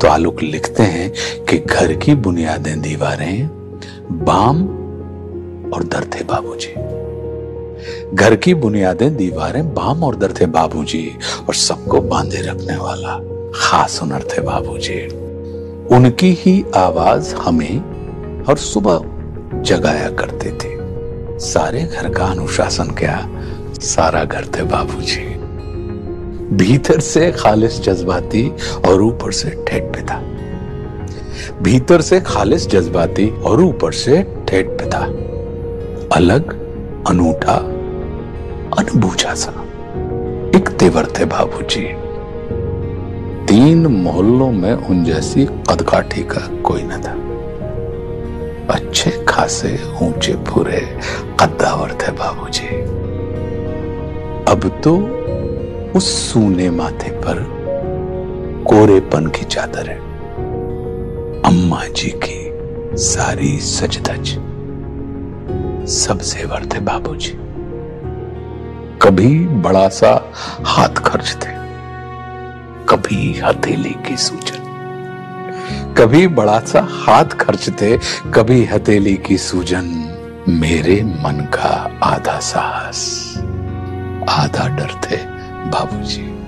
तो आलोक लिखते हैं कि घर की बुनियादें दीवारें बाम और दर थे बाबूजी। घर की बुनियादें दीवारें बाम और दर थे बाबूजी और सबको बांधे रखने वाला खास हुनर थे बाबूजी। उनकी ही आवाज़ हमें और सुबह जगाया करते थे। सारे घर का अनुशासन क्या? सारा घर थे बाबूजी। भीतर से खालिश जज्बाती और ऊपर से ठेठ पिता भीतर से खालिश जज्बाती और ऊपर से ठेठ पिता अलग, अनूठा, अनबूझा सा। एक तेवर थे बाबू जी तीन मोहल्लों में उन जैसी कदकाठी का कोई न था। अच्छे, खासे, ऊँचे पूरे कद्दावर थे बाबूजी। अब तो उस सूने माथे पर कोरेपन की चादर है। अम्मा जी की सारी सजधज सब जेवर थे बाबूजी। कभी बड़ा सा हाथ खर्च थे, कभी हथेली की सूजन। कभी बड़ा सा हाथ खर्च थे, कभी हथेली की सूजन। मेरे मन का आधा साहस, आधा डर थे बाबूजी।